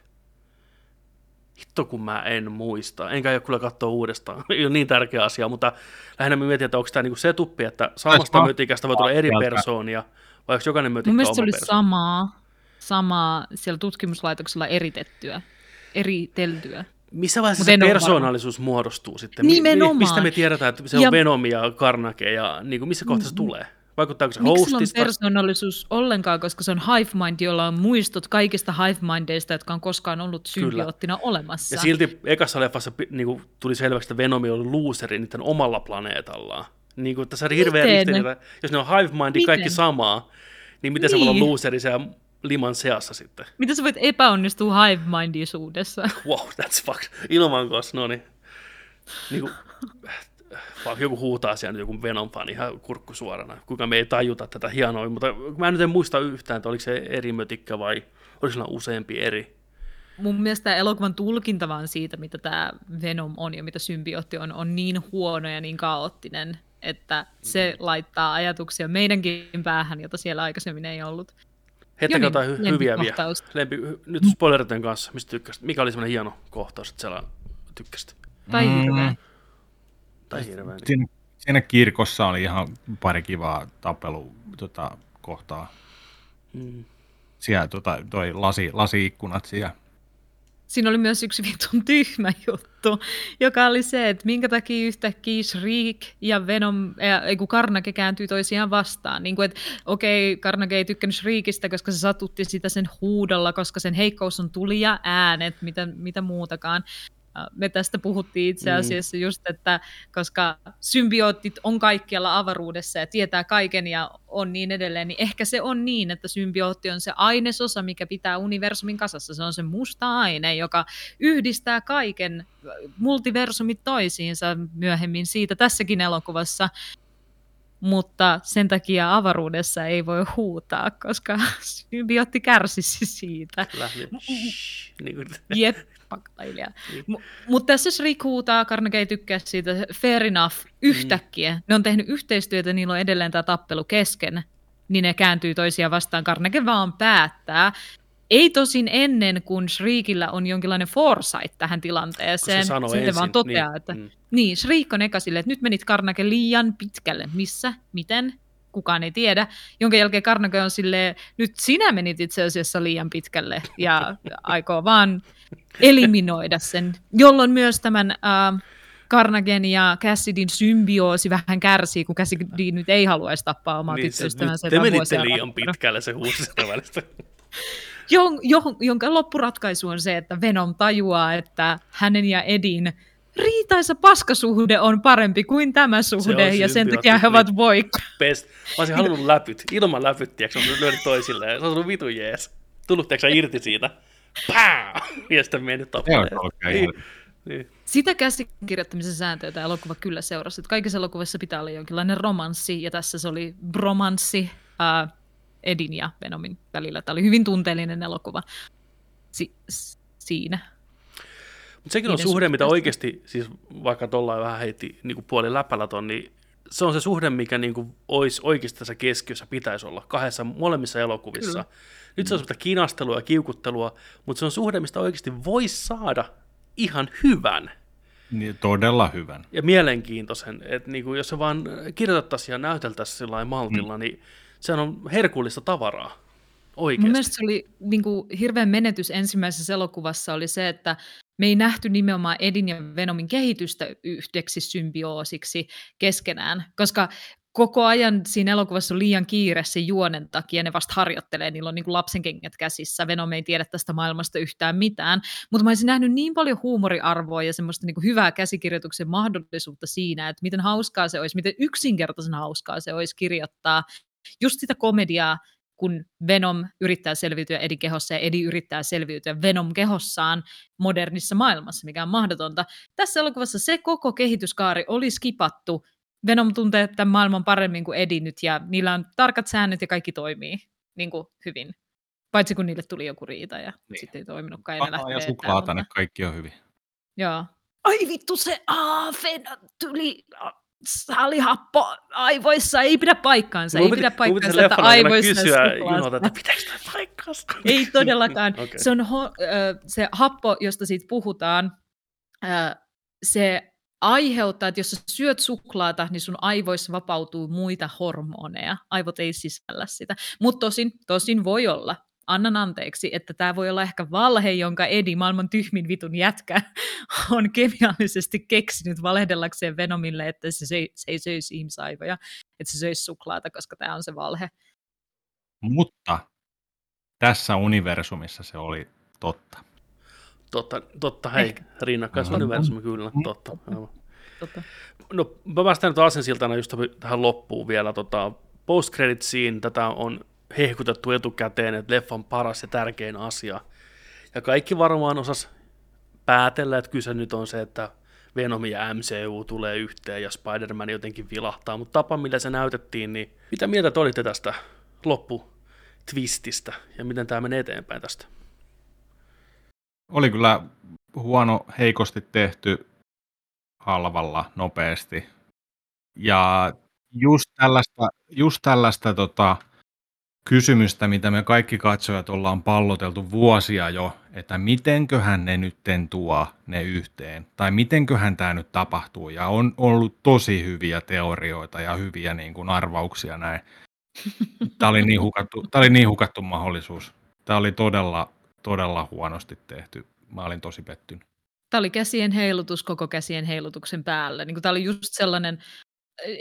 Hitto kun mä en muista, enkä aio kyllä katsoa uudestaan, ei ole niin tärkeä asia, mutta lähinnä mä mietin, että onko tämä niinku se tuppi, että samasta
Taisi
mötikästä voi tulla eri persoonia, vai onko jokainen mötikkä
Mun mielestä
oma
se oli
persoona?
samaa, samaa siellä tutkimuslaitoksella eritettyä, eriteltyä.
Missä vaiheessa se persoonallisuus muodostuu sitten?
Nimenomaan.
Mistä me tiedetään, että se on
Ja-
Venom ja Carnage ja niin kuin missä kohtaa se tulee? Vaikuttaako se
Miksi sillä on
hostista?
persoonallisuus ollenkaan, koska se on hive mind, jolla on muistot kaikista hive mindeista, jotka on koskaan ollut symbioottina olemassa.
Ja silti ekassa leffassa niin kuin tuli selväksi, että Venomi oli looseri niiden omalla planeetallaan. Niin kuin tässä on hirveä ristiriita. Jos ne on hive mindi kaikki samaa, niin miten se voi olla
Niin.
looseri siellä liman seassa sitten?
Miten sä voit epäonnistua hive mindisuudessa?
Wow, that's fucked. Ilman kos, no niin. niin kuin, joku huutaa siellä nyt joku Venom-fani ihan kurkku suorana. Kuinka me ei tajuta tätä hienoa, mutta mä en nyt en muista yhtään, että oliko se eri mötikkä vai oliko sillä useampi eri.
mun mielestä tämä elokuvan tulkinta vaan siitä, mitä tämä Venom on ja mitä symbiootti on, on niin huono ja niin kaoottinen, että se laittaa ajatuksia meidänkin päähän, jota siellä aikaisemmin ei ollut.
Heittäkää
Joni,
jotain hy- hyviä vielä. Lempi, nyt spoileritten kanssa, mistä tykkäsit? Mikä oli semmoinen hieno kohtaus, että siellä tykkäsit?
Tai
Mm.
Tai hirveän.
Siinä, siinä kirkossa oli ihan pari kivaa tapelu tota, kohtaa.
Mm.
Siellä tota, toi lasi, lasiikkunat siellä.
Siinä oli myös yksi vitun tyhmä juttu, joka oli se, että minkä takia yhtäkkiä Shriek ja Venom, ja, ei kun Carnage kääntyy toisiaan vastaan. Niin kuin, että okei, Carnage ei tykkännyt Shriekistä, koska se satutti sitä sen huudolla, koska sen heikkous on tuli ja äänet, mitä, mitä muutakaan. Me tästä puhuttiin itse
Mm.
asiassa just, että koska symbioottit on kaikkialla avaruudessa ja tietää kaiken ja on niin edelleen, niin ehkä se on niin, että symbiootti on se ainesosa, mikä pitää universumin kasassa. Se on se musta aine, joka yhdistää kaiken äh, multiversumit toisiinsa myöhemmin siitä tässäkin elokuvassa. Mutta sen takia avaruudessa ei voi huutaa, koska symbiootti kärsisi siitä.
Shhh, niin
Jep, pakkailija.
Niin.
M- Mutta tässä Shriek huutaa, Carnage ei tykkää siitä, fair enough, yhtäkkiä. Ne on tehnyt yhteistyötä, niillä on edelleen tämä tappelu kesken, niin ne kääntyy toisiaan vastaan. Carnage vaan päättää. Ei tosin ennen, kun Shriekillä on jonkinlainen foresight tähän tilanteeseen.
sanoo
Sitten
ensin,
vaan toteaa,
niin,
että
mm.
niin, Shriek on eka silleen, että nyt menit Carnage liian pitkälle. Missä? Miten? Kukaan ei tiedä. Jonka jälkeen Carnage on silleen, nyt sinä menit itse asiassa liian pitkälle ja aikoo vaan eliminoida sen, jolloin myös tämän äh, Carnagen ja Cassidin symbioosi vähän kärsii, kun Cassidy nyt ei haluaisi tappaa omaa
niin, se,
tyttöystävänsä.
nyt te menitte liian pitkälle se huusi sitä välistä.
Jon, jon, jonka loppuratkaisu on se, että Venom tajuaa, että hänen ja Edin riitaisa paskasuhde on parempi kuin tämä suhde, ja sen takia he ovat voikka.
Best. Mä olisin halunnut läpyt, ilman läpyt, tiedätkö, on lyönyt toisilleen. Se on ollut vitu jees. Tullut, tiedätkö, irti siitä. Pää! Ja sitten mennyt Niin, niin.
Sitä käsikirjoittamisen sääntöä tämä elokuva kyllä seurasi. Että kaikissa elokuvissa pitää olla jonkinlainen romanssi, ja tässä se oli bromanssi ää, Edin ja Venomin välillä. Tämä oli hyvin tunteellinen elokuva si- siinä.
Mutta sekin on
Niiden
suhde, mitä oikeasti, siis vaikka tuolla vähän heitti niin kuin puoli läpällä ton, niin se on se suhde, mikä niin kuin olisi oikeasti tässä keskiössä pitäisi olla kahdessa molemmissa elokuvissa.
Kyllä.
Nyt se on semmoista kinastelua ja kiukuttelua, mutta se on suhde, mistä oikeasti voisi saada ihan hyvän
Niin, todella hyvän.
ja mielenkiintoisen. Että niin kuin jos se vaan kirjoitettaisiin ja näyteltäisiin sillä maltilla, mm. niin se on herkullista tavaraa. Oikeasti.
Mun mielestä se oli niin kuin, hirveän menetys ensimmäisessä elokuvassa oli se, että me ei nähty nimenomaan Edin ja Venomin kehitystä yhdeksi symbioosiksi keskenään, koska koko ajan siinä elokuvassa on liian kiire sen juonen takia, ne vasta harjoittelee, niillä on niin kuin lapsenkengät käsissä, Venom ei tiedä tästä maailmasta yhtään mitään, mutta mä olisin nähnyt niin paljon huumoriarvoa ja semmoista niin kuin hyvää käsikirjoituksen mahdollisuutta siinä, että miten hauskaa se olisi, miten yksinkertaisen hauskaa se olisi kirjoittaa. Just sitä komediaa, kun Venom yrittää selviytyä Edin kehossa ja Edi yrittää selviytyä Venom kehossaan modernissa maailmassa, mikä on mahdotonta. Tässä elokuvassa se koko kehityskaari oli skipattu. Venom tuntee tämän maailman paremmin kuin Edi nyt ja niillä on tarkat säännöt ja kaikki toimii niin kuin hyvin. Paitsi kun niille tuli joku riita ja niin. sitten ei toiminutkaan.
Ja, ja suklaata, ne kaikki on hyvin.
Joo. Ai vittu se, aah, tuli, salihappo aivoissa ei pidä paikkaansa. Ei pidä paikkaansa, että aivoissa
kysyä Junolta, että pitääkö tämä paikkaansa?
Ei todellakaan. okay. Se on ho- se happo, josta siitä puhutaan, se aiheuttaa, että jos sä syöt suklaata, niin sun aivoissa vapautuu muita hormoneja. Aivot ei sisällä sitä. Mutta tosin, tosin voi olla, annan anteeksi, että tämä voi olla ehkä valhe, jonka Edi, maailman tyhmin vitun jätkä, on kemiallisesti keksinyt valehdellakseen Venomille, että se, se, se ei söisi ihmisaivoja, että se söisi suklaata, koska tämä on se valhe.
Mutta tässä universumissa se oli totta.
Totta, totta hei, eh. rinnakkaisuniversumi, kyllä, totta. totta. No, mä päästään nyt asensiltana just tähän loppuun vielä. Tota, post credit scene, tätä on hehkutettu etukäteen, että leffan paras ja tärkein asia. Ja kaikki varmaan osas päätellä, että kyse nyt on se, että Venom ja MCU tulee yhteen ja Spider-Man jotenkin vilahtaa, mutta tapa millä se näytettiin, niin mitä mieltä te olitte tästä loppu twististä ja miten tämä menee eteenpäin tästä?
Oli kyllä huono, heikosti tehty, halvalla, nopeasti. Ja just tällaista, just tällaista tota, kysymystä, mitä me kaikki katsojat ollaan palloteltu vuosia jo, että mitenköhän ne nytten tuo ne yhteen, tai mitenköhän tämä nyt tapahtuu, ja on ollut tosi hyviä teorioita ja hyviä niin kuin arvauksia näin. Tämä oli, niin hukattu, tämä oli niin hukattu mahdollisuus. Tämä oli todella, todella huonosti tehty. Mä olin tosi pettynyt.
Tämä oli käsien heilutus koko käsien heilutuksen päälle. Niin kuin tämä oli just sellainen,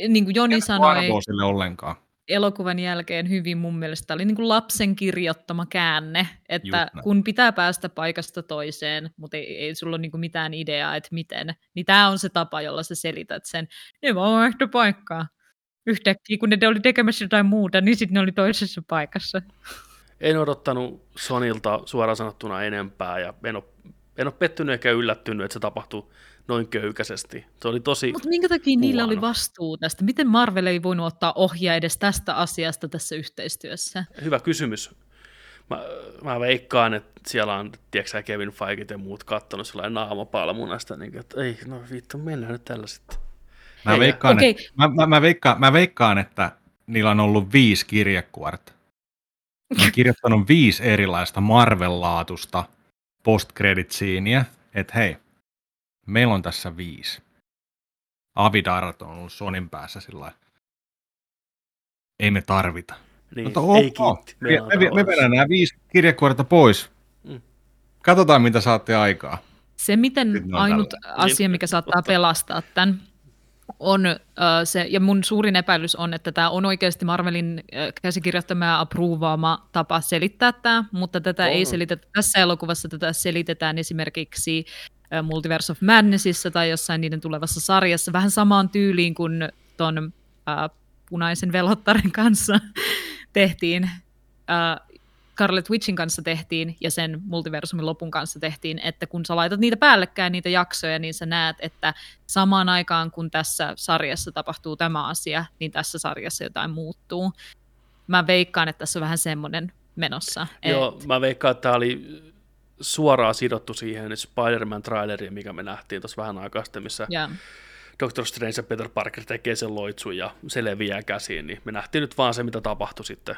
niin kuin Joni sanoi...
sille ollenkaan
elokuvan jälkeen hyvin mun mielestä oli niin kuin lapsen kirjoittama käänne, että kun pitää päästä paikasta toiseen, mutta ei, ei sulla ole niin kuin mitään ideaa, että miten, niin tämä on se tapa, jolla sä selität sen. Ne vaan vaihto paikkaa. Yhtäkkiä, kun ne oli tekemässä jotain muuta, niin sitten ne oli toisessa paikassa.
En odottanut Sonilta suoraan sanottuna enempää, ja en ole, en ole pettynyt eikä yllättynyt, että se tapahtui noin köykäisesti. Se oli tosi
Mutta minkä takia huono. niillä oli vastuu tästä? Miten Marvel ei voinut ottaa ohjaa edes tästä asiasta tässä yhteistyössä?
Hyvä kysymys. Mä, mä veikkaan, että siellä on, tiedätkö Kevin Feige ja muut kattonut sellainen naamapalmunasta, niin että ei, no vittu, mennään nyt tällä sitten.
Mä veikkaan, okay. että, mä, mä, mä, veikkaan, mä veikkaan, että niillä on ollut viisi kirjekuorta. Mä oon kirjoittanut viisi erilaista Marvel-laatusta post että hei, Meillä on tässä viisi. Avidarat on ollut Sonin päässä sillä Ei me tarvita.
Niin, Mutta okay. ei kiitti.
Me, me, me vedän nämä viisi kirjekuorta pois. Mm. Katsotaan, mitä saatte aikaa.
Se, miten ainut tällä. asia, mikä saattaa pelastaa tämän, on uh, se, ja mun suurin epäilys on, että tämä on oikeasti Marvelin uh, käsikirjoittama ja apruvaama tapa selittää tämä, mutta tätä on. ei selitetä tässä elokuvassa, tätä selitetään esimerkiksi Multiverse of Madnessissa tai jossain niiden tulevassa sarjassa, vähän samaan tyyliin kuin ton äh, punaisen velottaren kanssa tehtiin, äh, Scarlet Witchin kanssa tehtiin ja sen multiversumin lopun kanssa tehtiin, että kun sä laitat niitä päällekkäin, niitä jaksoja, niin sä näet, että samaan aikaan kun tässä sarjassa tapahtuu tämä asia, niin tässä sarjassa jotain muuttuu. Mä veikkaan, että tässä on vähän semmoinen menossa.
Joo, et... mä veikkaan, että tämä oli suoraan sidottu siihen Spider-Man-traileriin, mikä me nähtiin tuossa vähän aikaa sitten, missä yeah. Doctor Strange ja Peter Parker tekee sen loitsun ja se leviää käsiin, niin me nähtiin nyt vaan se, mitä tapahtui sitten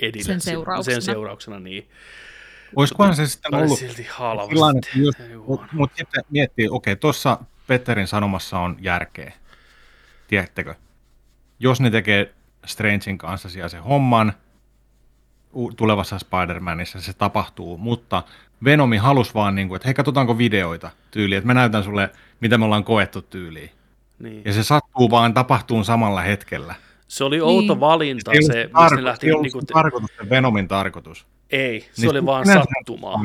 Edille.
Sen seurauksena.
Sen seurauksena, niin.
Olisikohan se sitten ollut
silti halvasti.
Mutta sitten miettii, okei, okay, tuossa Petterin sanomassa on järkeä. Tiedättekö? Jos ne tekee Strangein kanssa siellä se homman, tulevassa Spider-Manissa se tapahtuu, mutta Venomi halusi vaan, niin kuin, että hei, katsotaanko videoita tyyliin, että mä näytän sulle, mitä me ollaan koettu tyyliin.
Niin.
Ja se sattuu vaan tapahtuun samalla hetkellä.
Se oli outo
Niin.
valinta
ei
se, mistä
tarko-
ne lähti...
ei ollut
Niinku,
se tarkoitus, se Venomin tarkoitus.
ei, se
Niin
oli vaan sattumaa.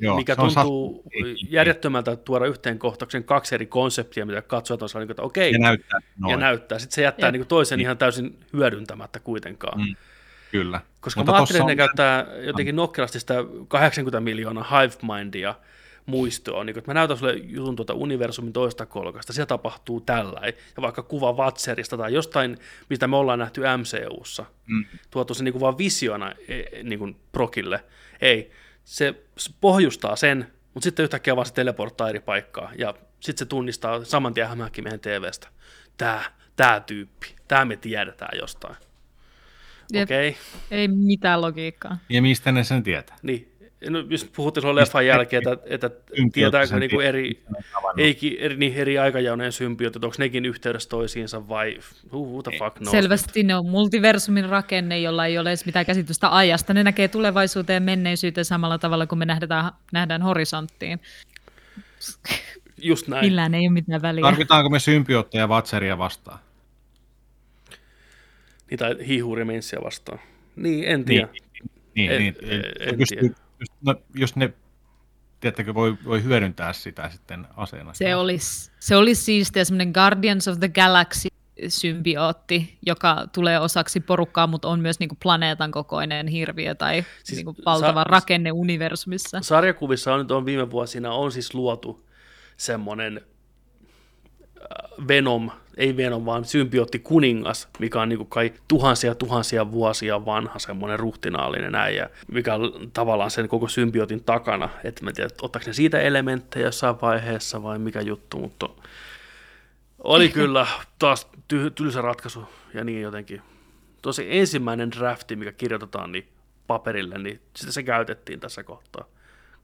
Joo,
mikä
se on
tuntuu
sattumaa. Ei-
järjettömältä tuoda yhteen kohtauksen kaksi eri konseptia, mitä katsojat on saanut, että okei,
Ja näyttää
ja
noin,
näyttää. Sitten se jättää
Jep.
niin toisen ihan täysin hyödyntämättä kuitenkaan.
Mm. Kyllä.
Koska
Mutta
mä ajattelin, että ne
on-
käyttää jotenkin nokkelasti sitä 80 miljoonaa hive-mindia muistoa, niin kun, että mä näytän sulle jutun tuota universumin toista kolkasta, siellä tapahtuu tällä, ja vaikka kuva Watcherista tai jostain, mitä me ollaan nähty MCUssa,
Mm.
tuotu se niin kuin vaan visiona e, niin kuin Prokille. Ei, se pohjustaa sen, mutta sitten yhtäkkiä vaan se teleporttaa eri paikkaa, ja sitten se tunnistaa saman tien hämähäkkimiehen TVstä. Tää, tää tyyppi, tää me tiedetään jostain. Okei, okay.
Ei mitään logiikkaa.
Ja mistä ne sen tietää?
niin. No, just puhuttiin silloin leffan jälkeen, että, että tietääkö niinku
tietää,
eri, eikin, eri, niin eri aikajaunojen symbiootit, onko nekin yhteydessä toisiinsa vai who, who the fuck knows?
Selvästi ne on multiversumin rakenne, jolla ei ole edes mitään käsitystä ajasta. Ne näkee tulevaisuuteen ja menneisyyteen samalla tavalla kuin me nähdään, nähdään horisonttiin.
Just näin.
Millään ei ole mitään väliä.
Tarvitaanko me symbiootteja Vatseria vastaan?
Niin, tai hiihuri menssiä vastaan. Niin, en tiedä.
Niin,
En-
niin,
en- en tiedä.
just, no, jos ne, tiedättekö, voi, voi hyödyntää sitä sitten aseena.
Se olisi, se olisi siistiä semmoinen Guardians of the Galaxy symbiootti, joka tulee osaksi porukkaa, mutta on myös niinku planeetan kokoinen hirviö tai
Siis
siis niinku valtava
sa-
rakenne universumissa.
Sarjakuvissa on nyt on viime vuosina on siis luotu semmoinen äh, Venom, ei Venom, vaan symbiootti kuningas, mikä on niin kai tuhansia tuhansia vuosia vanha semmoinen ruhtinaallinen äijä, mikä on tavallaan sen koko symbiootin takana. että mä tiedän, ottaako ne siitä elementtejä jossain vaiheessa vai mikä juttu, mutta oli kyllä taas ty- tylsä ratkaisu ja niin jotenkin. Tosi ensimmäinen drafti, mikä kirjoitetaan niin paperille, niin sitä se käytettiin tässä kohtaa.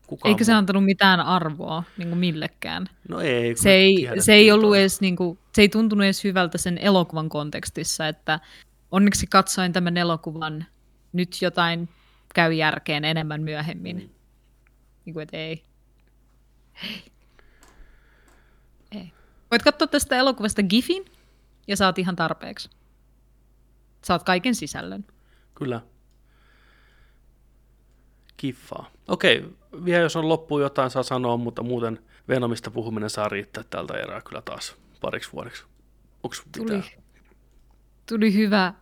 Kukaan
Eikö se antanut mitään arvoa niin kuin millekään?
No ei.
Se ei, se ei ollut edes, niin kuin, se ei tuntunut edes hyvältä sen elokuvan kontekstissa, että onneksi katsoin tämän elokuvan, nyt jotain käy järkeen enemmän myöhemmin. Mm. Niin kuin, että ei. Ei. Ei. Voit katsoa tästä elokuvasta GIFin ja saat ihan tarpeeksi. Saat kaiken sisällön.
Kyllä. Kiffaa. Okei, vielä jos on loppuun jotain saa sanoa, mutta muuten Venomista puhuminen saa riittää tältä erää kyllä taas pariksi vuodeksi. Onks
Tuli,
mitään?
tuli hyvä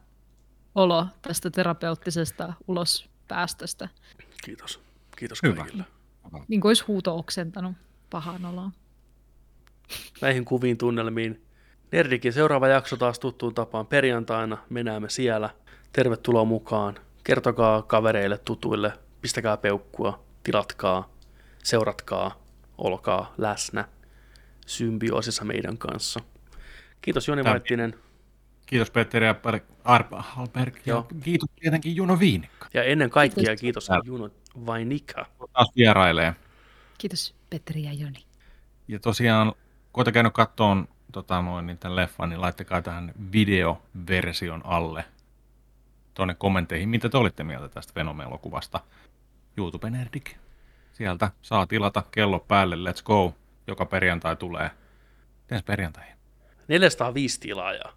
olo tästä terapeuttisesta ulospäästöstä.
Kiitos. Kiitos
Hyvä.
kaikille.
Niin kuin olisi huuto oksentanut pahaan oloon.
Näihin kuviin tunnelmiin. Nerdikin seuraava jakso taas tuttuun tapaan perjantaina. Me näemme siellä. Tervetuloa mukaan. Kertokaa kavereille, tutuille. Pistäkää peukkua. Tilatkaa. Seuratkaa. Olkaa läsnä. Symbioosissa meidän kanssa. Kiitos Joni
Tämä-
Maittinen.
Kiitos Petteri ja Arpa Halberg. Ja kiitos tietenkin Juno Viinikka.
Ja ennen kaikkea
Kiitos.
kiitos. Juno Vainika.
Taas vierailee.
Kiitos Petteri ja Joni.
Ja tosiaan, kun olette käynyt kattoon tota noin, niin tämän leffan, niin laittakaa tähän videoversion alle tuonne kommentteihin, mitä te olitte mieltä tästä Venom-elokuvasta. YouTube Nerdik. Sieltä saa tilata kello päälle, let's go. Joka perjantai tulee. Miten perjantaihin?
405 tilaajaa.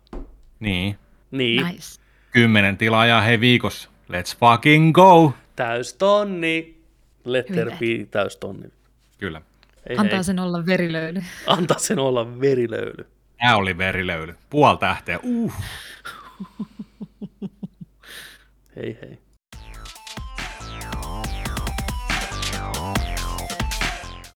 Niin,
Niin,
Nice.
kymmenen tilaajaa hei viikossa. Let's fucking go!
täystonni. Letter
Hyvä.
B, täystonni.
Kyllä.
Hei,
Antaa
hei.
sen olla verilöyly.
Antaa sen olla verilöyly.
Tämä oli verilöyly. Puoli tähteä. Uh.
Hei hei.